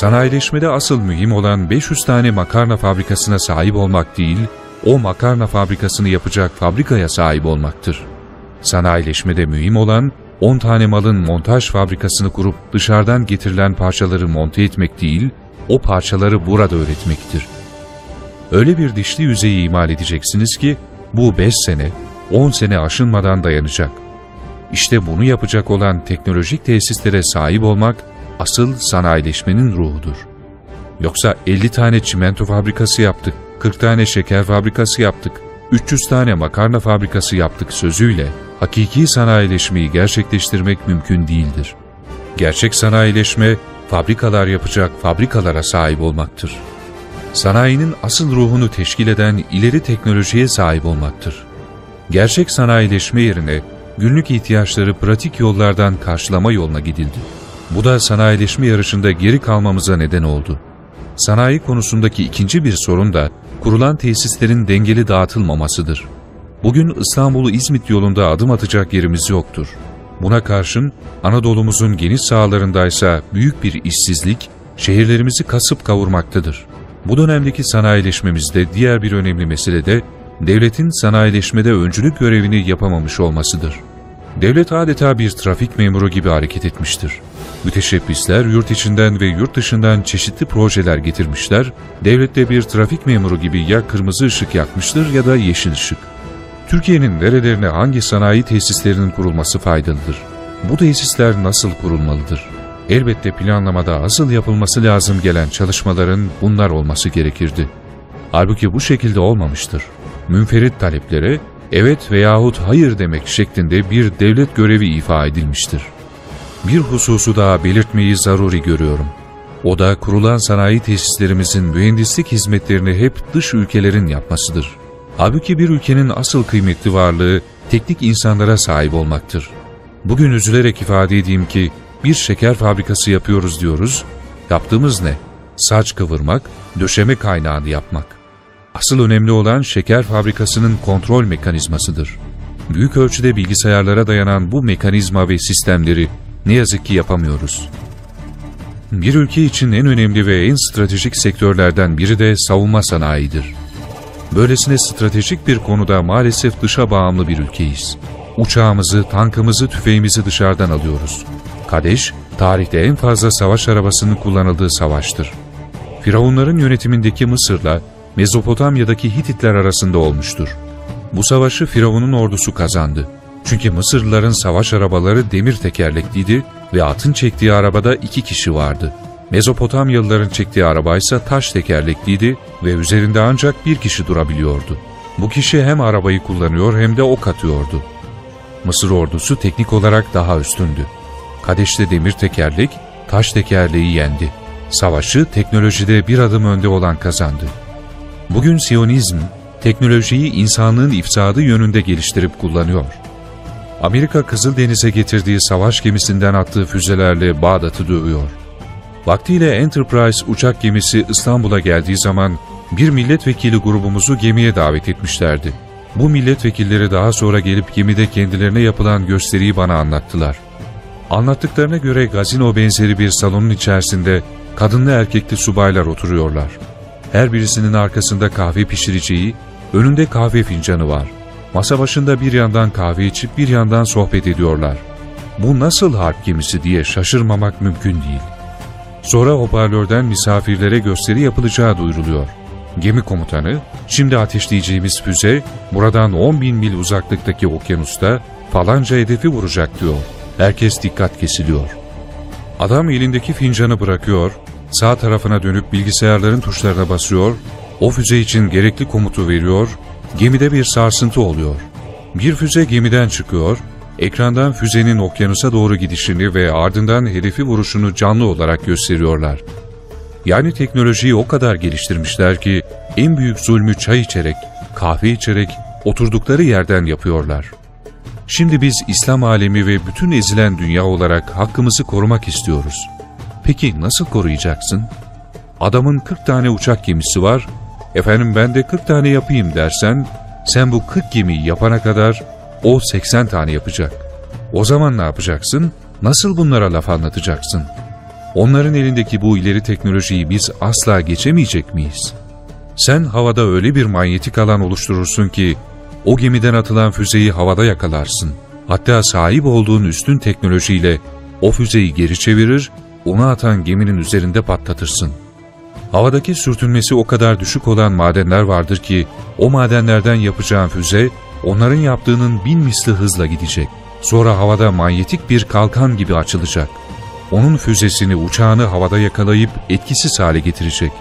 Sanayileşmede asıl mühim olan 500 tane makarna fabrikasına sahip olmak değil, o makarna fabrikasını yapacak fabrikaya sahip olmaktır. Sanayileşmede mühim olan 10 tane malın montaj fabrikasını kurup dışarıdan getirilen parçaları monte etmek değil, o parçaları burada üretmektir. Öyle bir dişli yüzeyi imal edeceksiniz ki bu 5 sene, 10 sene aşınmadan dayanacak. İşte bunu yapacak olan teknolojik tesislere sahip olmak asıl sanayileşmenin ruhudur. Yoksa 50 tane çimento fabrikası yaptık, 40 tane şeker fabrikası yaptık, 300 tane makarna fabrikası yaptık sözüyle hakiki sanayileşmeyi gerçekleştirmek mümkün değildir. Gerçek sanayileşme, fabrikalar yapacak fabrikalara sahip olmaktır. Sanayinin asıl ruhunu teşkil eden ileri teknolojiye sahip olmaktır. Gerçek sanayileşme yerine günlük ihtiyaçları pratik yollardan karşılama yoluna gidildi. Bu da sanayileşme yarışında geri kalmamıza neden oldu. Sanayi konusundaki ikinci bir sorun da kurulan tesislerin dengeli dağıtılmamasıdır. Bugün İstanbul'u İzmit yolunda adım atacak yerimiz yoktur. Buna karşın Anadolu'muzun geniş sahalarındaysa büyük bir işsizlik şehirlerimizi kasıp kavurmaktadır. Bu dönemdeki sanayileşmemizde diğer bir önemli mesele de devletin sanayileşmede öncülük görevini yapamamış olmasıdır. Devlet adeta bir trafik memuru gibi hareket etmiştir. Müteşebbisler yurt içinden ve yurt dışından çeşitli projeler getirmişler, devlet de bir trafik memuru gibi ya kırmızı ışık yakmıştır ya da yeşil ışık. Türkiye'nin nerelerine hangi sanayi tesislerinin kurulması faydalıdır? Bu tesisler nasıl kurulmalıdır? Elbette planlamada asıl yapılması lazım gelen çalışmaların bunlar olması gerekirdi. Halbuki bu şekilde olmamıştır. Münferit taleplere evet veyahut hayır demek şeklinde bir devlet görevi ifa edilmiştir. Bir hususu daha belirtmeyi zaruri görüyorum. O da kurulan sanayi tesislerimizin mühendislik hizmetlerini hep dış ülkelerin yapmasıdır. Halbuki bir ülkenin asıl kıymetli varlığı teknik insanlara sahip olmaktır. Bugün üzülerek ifade edeyim ki bir şeker fabrikası yapıyoruz diyoruz. Yaptığımız ne? Saç kıvırmak, döşeme kaynağını yapmak. Asıl önemli olan şeker fabrikasının kontrol mekanizmasıdır. Büyük ölçüde bilgisayarlara dayanan bu mekanizma ve sistemleri ne yazık ki yapamıyoruz. Bir ülke için en önemli ve en stratejik sektörlerden biri de savunma sanayidir. Böylesine stratejik bir konuda maalesef dışa bağımlı bir ülkeyiz. Uçağımızı, tankımızı, tüfeğimizi dışarıdan alıyoruz. Kadeş, tarihte en fazla savaş arabasının kullanıldığı savaştır. Firavunların yönetimindeki Mısır'la Mezopotamya'daki Hititler arasında olmuştur. Bu savaşı Firavun'un ordusu kazandı. Çünkü Mısırlıların savaş arabaları demir tekerlekliydi ve atın çektiği arabada iki kişi vardı. Mezopotamyalıların çektiği araba ise taş tekerlekliydi ve üzerinde ancak bir kişi durabiliyordu. Bu kişi hem arabayı kullanıyor hem de ok atıyordu. Mısır ordusu teknik olarak daha üstündü. Kadeş'te demir tekerlek, taş tekerleği yendi. Savaşı teknolojide bir adım önde olan kazandı. Bugün Siyonizm, teknolojiyi insanlığın ifsadı yönünde geliştirip kullanıyor. Amerika Kızıldeniz'e getirdiği savaş gemisinden attığı füzelerle Bağdat'ı dövüyor. Vaktiyle Enterprise uçak gemisi İstanbul'a geldiği zaman bir milletvekili grubumuzu gemiye davet etmişlerdi. Bu milletvekilleri daha sonra gelip gemide kendilerine yapılan gösteriyi bana anlattılar. Anlattıklarına göre gazino benzeri bir salonun içerisinde kadınlı erkekli subaylar oturuyorlar. Her birisinin arkasında kahve pişireceği, önünde kahve fincanı var. Masa başında bir yandan kahve içip bir yandan sohbet ediyorlar. Bu nasıl harp gemisi diye şaşırmamak mümkün değil. Sonra hoparlörden misafirlere gösteri yapılacağı duyuruluyor. Gemi komutanı, şimdi ateşleyeceğimiz füze buradan 10 bin mil uzaklıktaki okyanusta falanca hedefi vuracak diyor. Herkes dikkat kesiliyor. Adam elindeki fincanı bırakıyor, sağ tarafına dönüp bilgisayarların tuşlarına basıyor, o füze için gerekli komutu veriyor, gemide bir sarsıntı oluyor. Bir füze gemiden çıkıyor, ekrandan füzenin okyanusa doğru gidişini ve ardından hedefi vuruşunu canlı olarak gösteriyorlar. Yani teknolojiyi o kadar geliştirmişler ki en büyük zulmü çay içerek, kahve içerek oturdukları yerden yapıyorlar. Şimdi biz İslam alemi ve bütün ezilen dünya olarak hakkımızı korumak istiyoruz. Peki nasıl koruyacaksın? Adamın 40 tane uçak gemisi var, efendim ben de 40 tane yapayım dersen, sen bu 40 gemiyi yapana kadar o 80 tane yapacak. O zaman ne yapacaksın? Nasıl bunlara laf anlatacaksın? Onların elindeki bu ileri teknolojiyi biz asla geçemeyecek miyiz? Sen havada öyle bir manyetik alan oluşturursun ki, o gemiden atılan füzeyi havada yakalarsın. Hatta sahip olduğun üstün teknolojiyle o füzeyi geri çevirir, onu atan geminin üzerinde patlatırsın. Havadaki sürtünmesi o kadar düşük olan madenler vardır ki, o madenlerden yapacağın füze, onların yaptığının bin misli hızla gidecek. Sonra havada manyetik bir kalkan gibi açılacak. Onun füzesini, uçağını havada yakalayıp etkisiz hale getirecek.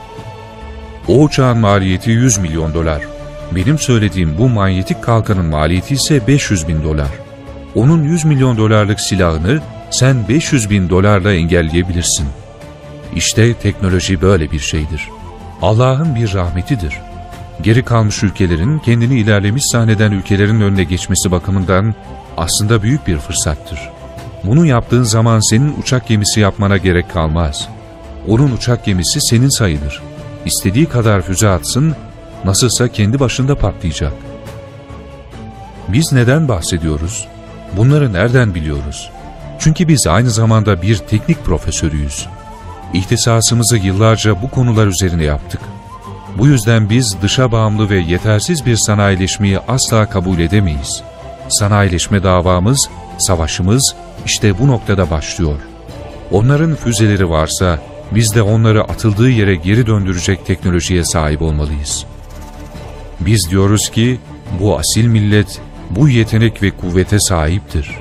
O uçağın maliyeti 100 milyon dolar. Benim söylediğim bu manyetik kalkanın maliyeti ise 500 bin dolar. Onun 100 milyon dolarlık silahını sen 500 bin dolarla engelleyebilirsin. İşte teknoloji böyle bir şeydir. Allah'ın bir rahmetidir. Geri kalmış ülkelerin kendini ilerlemiş sahneden ülkelerin önüne geçmesi bakımından aslında büyük bir fırsattır. Bunu yaptığın zaman senin uçak gemisi yapmana gerek kalmaz. Onun uçak gemisi senin sayılır. İstediği kadar füze atsın, nasılsa kendi başında patlayacak. Biz neden bahsediyoruz? Bunları nereden biliyoruz? Çünkü biz aynı zamanda bir teknik profesörüyüz. İhtisasımızı yıllarca bu konular üzerine yaptık. Bu yüzden biz dışa bağımlı ve yetersiz bir sanayileşmeyi asla kabul edemeyiz. Sanayileşme davamız, savaşımız işte bu noktada başlıyor. Onların füzeleri varsa biz de onları atıldığı yere geri döndürecek teknolojiye sahip olmalıyız. Biz diyoruz ki bu asil millet bu yetenek ve kuvvete sahiptir.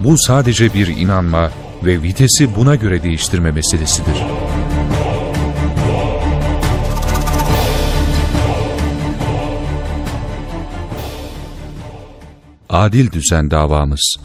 Bu sadece bir inanma ve vitesi buna göre değiştirme meselesidir. Adil düzen davamız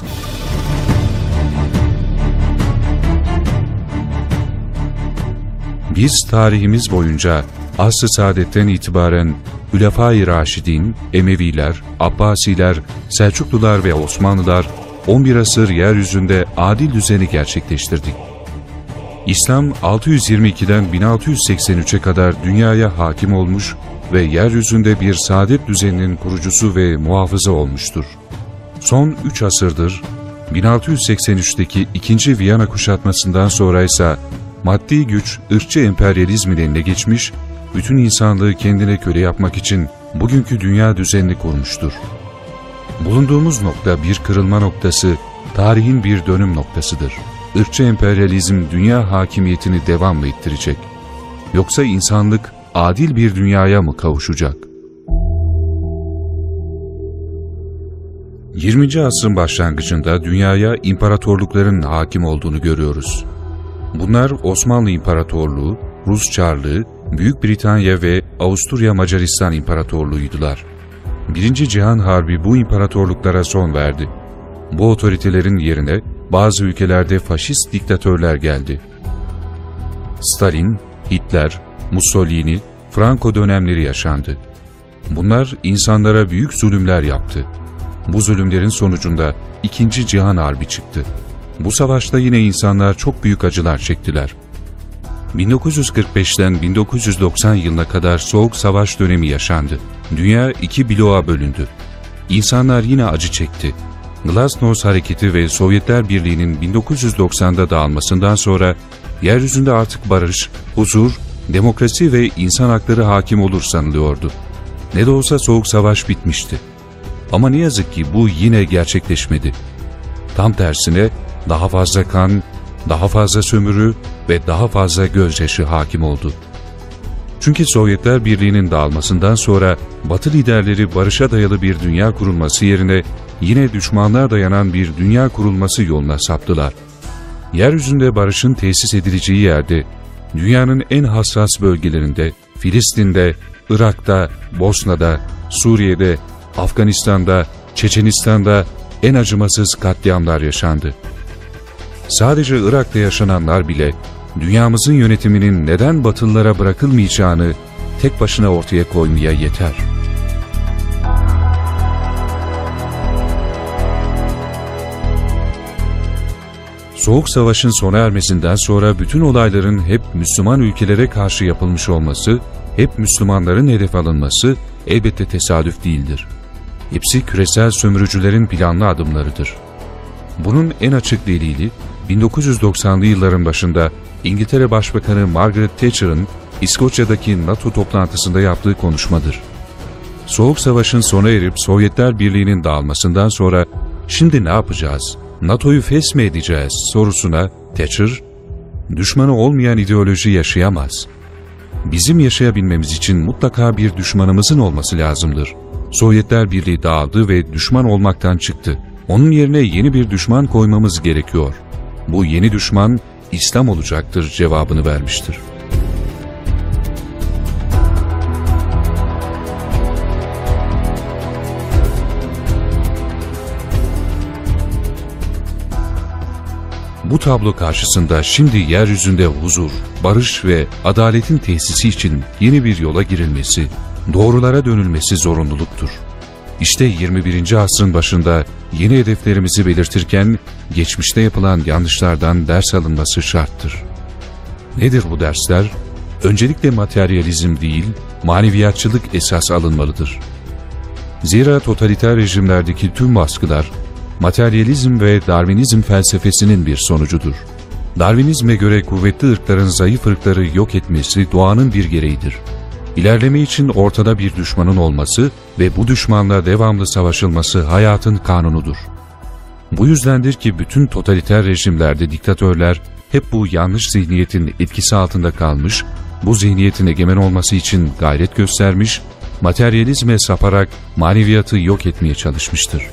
Biz tarihimiz boyunca asr-ı saadetten itibaren Hülefai Raşidin, Emeviler, Abbasiler, Selçuklular ve Osmanlılar 11 asır yeryüzünde adil düzeni gerçekleştirdik. İslam 622'den 1683'e kadar dünyaya hakim olmuş ve yeryüzünde bir saadet düzeninin kurucusu ve muhafızı olmuştur. Son 3 asırdır 1683'teki 2. Viyana kuşatmasından sonra ise maddi güç ırkçı emperyalizmin eline geçmiş, bütün insanlığı kendine köle yapmak için bugünkü dünya düzenini kurmuştur. Bulunduğumuz nokta bir kırılma noktası, tarihin bir dönüm noktasıdır. Irkçı emperyalizm dünya hakimiyetini devam mı ettirecek? Yoksa insanlık adil bir dünyaya mı kavuşacak? 20. asrın başlangıcında dünyaya imparatorlukların hakim olduğunu görüyoruz. Bunlar Osmanlı İmparatorluğu, Rus Çarlığı, Büyük Britanya ve Avusturya Macaristan İmparatorluğu'ydular. Birinci Cihan Harbi bu imparatorluklara son verdi. Bu otoritelerin yerine bazı ülkelerde faşist diktatörler geldi. Stalin, Hitler, Mussolini, Franco dönemleri yaşandı. Bunlar insanlara büyük zulümler yaptı. Bu zulümlerin sonucunda ikinci Cihan Harbi çıktı. Bu savaşta yine insanlar çok büyük acılar çektiler. 1945'ten 1990 yılına kadar Soğuk Savaş dönemi yaşandı. Dünya iki bloğa bölündü. İnsanlar yine acı çekti. Glasnost hareketi ve Sovyetler Birliği'nin 1990'da dağılmasından sonra yeryüzünde artık barış, huzur, demokrasi ve insan hakları hakim olur sanılıyordu. Ne de olsa Soğuk Savaş bitmişti. Ama ne yazık ki bu yine gerçekleşmedi. Tam tersine daha fazla kan, daha fazla sömürü ve daha fazla gözyaşı hakim oldu. Çünkü Sovyetler Birliği'nin dağılmasından sonra Batı liderleri barışa dayalı bir dünya kurulması yerine yine düşmanlar dayanan bir dünya kurulması yoluna saptılar. Yeryüzünde barışın tesis edileceği yerde, dünyanın en hassas bölgelerinde, Filistin'de, Irak'ta, Bosna'da, Suriye'de, Afganistan'da, Çeçenistan'da en acımasız katliamlar yaşandı. Sadece Irak'ta yaşananlar bile dünyamızın yönetiminin neden Batılılara bırakılmayacağını tek başına ortaya koymaya yeter. Soğuk Savaş'ın sona ermesinden sonra bütün olayların hep Müslüman ülkelere karşı yapılmış olması, hep Müslümanların hedef alınması elbette tesadüf değildir. Hepsi küresel sömürücülerin planlı adımlarıdır. Bunun en açık delili 1990'lı yılların başında İngiltere Başbakanı Margaret Thatcher'ın İskoçya'daki NATO toplantısında yaptığı konuşmadır. Soğuk Savaş'ın sona erip Sovyetler Birliği'nin dağılmasından sonra şimdi ne yapacağız, NATO'yu fes mi edeceğiz sorusuna Thatcher, düşmanı olmayan ideoloji yaşayamaz. Bizim yaşayabilmemiz için mutlaka bir düşmanımızın olması lazımdır. Sovyetler Birliği dağıldı ve düşman olmaktan çıktı. Onun yerine yeni bir düşman koymamız gerekiyor. Bu yeni düşman İslam olacaktır cevabını vermiştir. Bu tablo karşısında şimdi yeryüzünde huzur, barış ve adaletin tesisi için yeni bir yola girilmesi, doğrulara dönülmesi zorunluluktur. İşte 21. asrın başında yeni hedeflerimizi belirtirken geçmişte yapılan yanlışlardan ders alınması şarttır. Nedir bu dersler? Öncelikle materyalizm değil, maneviyatçılık esas alınmalıdır. Zira totaliter rejimlerdeki tüm baskılar, materyalizm ve Darwinizm felsefesinin bir sonucudur. Darwinizme göre kuvvetli ırkların zayıf ırkları yok etmesi doğanın bir gereğidir. İlerleme için ortada bir düşmanın olması ve bu düşmanla devamlı savaşılması hayatın kanunudur. Bu yüzdendir ki bütün totaliter rejimlerde diktatörler hep bu yanlış zihniyetin etkisi altında kalmış, bu zihniyetin egemen olması için gayret göstermiş, materyalizme saparak maneviyatı yok etmeye çalışmıştır.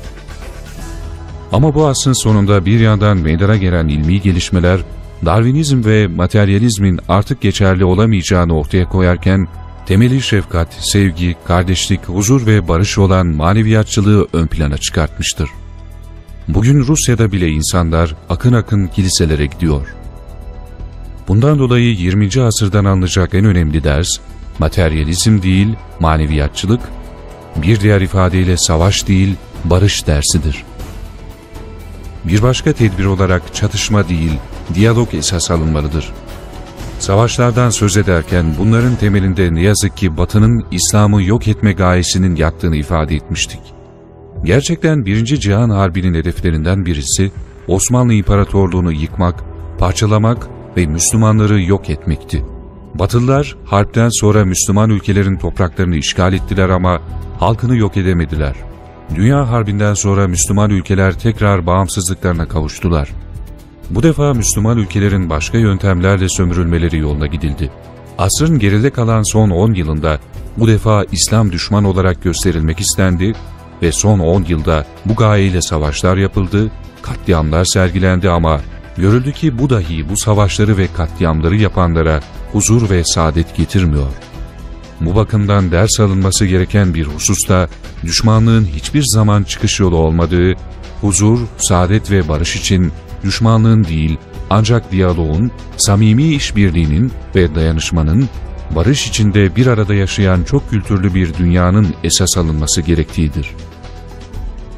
Ama bu asrın sonunda bir yandan meydana gelen ilmi gelişmeler, Darwinizm ve materyalizmin artık geçerli olamayacağını ortaya koyarken, temeli şefkat, sevgi, kardeşlik, huzur ve barış olan maneviyatçılığı ön plana çıkartmıştır. Bugün Rusya'da bile insanlar akın akın kiliselere gidiyor. Bundan dolayı 20. asırdan alınacak en önemli ders, materyalizm değil, maneviyatçılık, bir diğer ifadeyle savaş değil, barış dersidir. Bir başka tedbir olarak çatışma değil, diyalog esas alınmalıdır. Savaşlardan söz ederken bunların temelinde ne yazık ki Batı'nın İslam'ı yok etme gayesinin yattığını ifade etmiştik. Gerçekten 1. Cihan Harbi'nin hedeflerinden birisi Osmanlı İmparatorluğunu yıkmak, parçalamak ve Müslümanları yok etmekti. Batılılar harpten sonra Müslüman ülkelerin topraklarını işgal ettiler ama halkını yok edemediler. Dünya Harbi'nden sonra Müslüman ülkeler tekrar bağımsızlıklarına kavuştular. Bu defa Müslüman ülkelerin başka yöntemlerle sömürülmeleri yoluna gidildi. Asrın geride kalan son 10 yılında bu defa İslam düşman olarak gösterilmek istendi ve son 10 yılda bu gayeyle savaşlar yapıldı, katliamlar sergilendi ama görüldü ki bu dahi bu savaşları ve katliamları yapanlara huzur ve saadet getirmiyor. Bu bakımdan ders alınması gereken bir hususta düşmanlığın hiçbir zaman çıkış yolu olmadığı, huzur, saadet ve barış için düşmanlığın değil ancak diyaloğun, samimi işbirliğinin ve dayanışmanın, barış içinde bir arada yaşayan çok kültürlü bir dünyanın esas alınması gerektiğidir.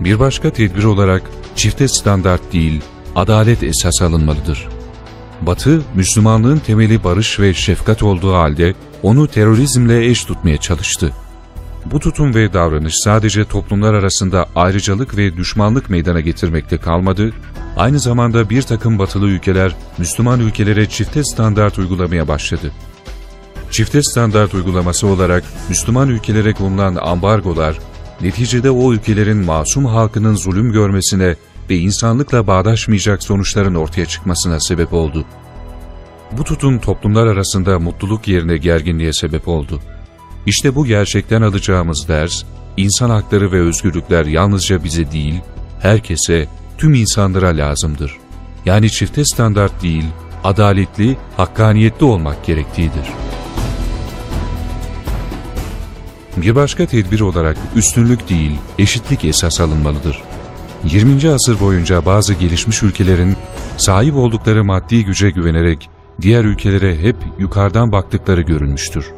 Bir başka tedbir olarak çifte standart değil, adalet esas alınmalıdır. Batı, Müslümanlığın temeli barış ve şefkat olduğu halde onu terörizmle eş tutmaya çalıştı. Bu tutum ve davranış sadece toplumlar arasında ayrıcalık ve düşmanlık meydana getirmekte kalmadı, aynı zamanda bir takım batılı ülkeler Müslüman ülkelere çifte standart uygulamaya başladı. Çifte standart uygulaması olarak Müslüman ülkelere konulan ambargolar, neticede o ülkelerin masum halkının zulüm görmesine ve insanlıkla bağdaşmayacak sonuçların ortaya çıkmasına sebep oldu. Bu tutum toplumlar arasında mutluluk yerine gerginliğe sebep oldu. İşte bu gerçekten alacağımız ders, insan hakları ve özgürlükler yalnızca bize değil, herkese, tüm insanlara lazımdır. Yani çifte standart değil, adaletli, hakkaniyetli olmak gerektiğidir. Bir başka tedbir olarak üstünlük değil, eşitlik esas alınmalıdır. 20. asır boyunca bazı gelişmiş ülkelerin sahip oldukları maddi güce güvenerek diğer ülkelere hep yukarıdan baktıkları görülmüştür.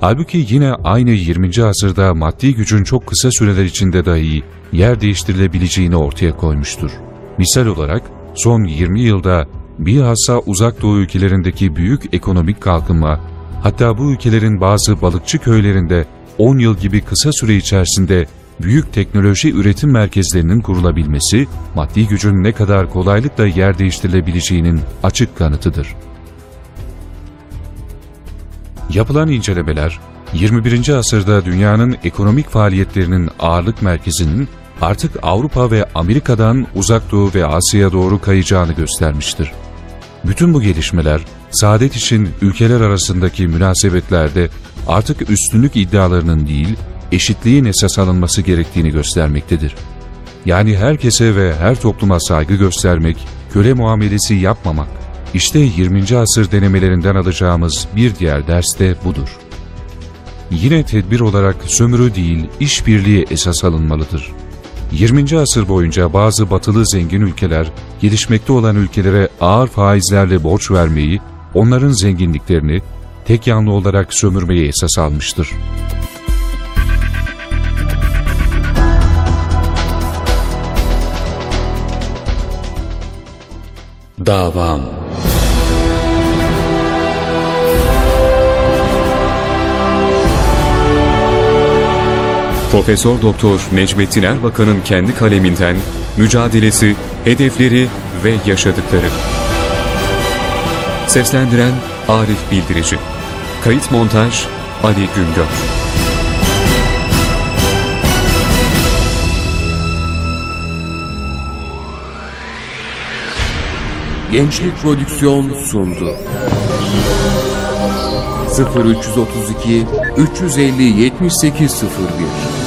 Halbuki yine aynı 20. asırda maddi gücün çok kısa süreler içinde dahi yer değiştirilebileceğini ortaya koymuştur. Misal olarak son 20 yılda bilhassa uzak doğu ülkelerindeki büyük ekonomik kalkınma, hatta bu ülkelerin bazı balıkçı köylerinde 10 yıl gibi kısa süre içerisinde büyük teknoloji üretim merkezlerinin kurulabilmesi, maddi gücün ne kadar kolaylıkla yer değiştirilebileceğinin açık kanıtıdır. Yapılan incelemeler, 21. asırda dünyanın ekonomik faaliyetlerinin ağırlık merkezinin artık Avrupa ve Amerika'dan Uzak Doğu ve Asya'ya doğru kayacağını göstermiştir. Bütün bu gelişmeler, saadet için ülkeler arasındaki münasebetlerde artık üstünlük iddialarının değil, eşitliğin esas alınması gerektiğini göstermektedir. Yani herkese ve her topluma saygı göstermek, köle muamelesi yapmamak, işte 20. asır denemelerinden alacağımız bir diğer ders de budur. Yine tedbir olarak sömürü değil, işbirliği esas alınmalıdır. 20. asır boyunca bazı batılı zengin ülkeler, gelişmekte olan ülkelere ağır faizlerle borç vermeyi, onların zenginliklerini tek yanlı olarak sömürmeyi esas almıştır. Davam Profesör Doktor Necmettin Erbakan'ın kendi kaleminden mücadelesi, hedefleri ve yaşadıkları. Seslendiren Arif Bildirici. Kayıt montaj Ali Güngör. Gençlik Prodüksiyon sundu. 0332 350 7801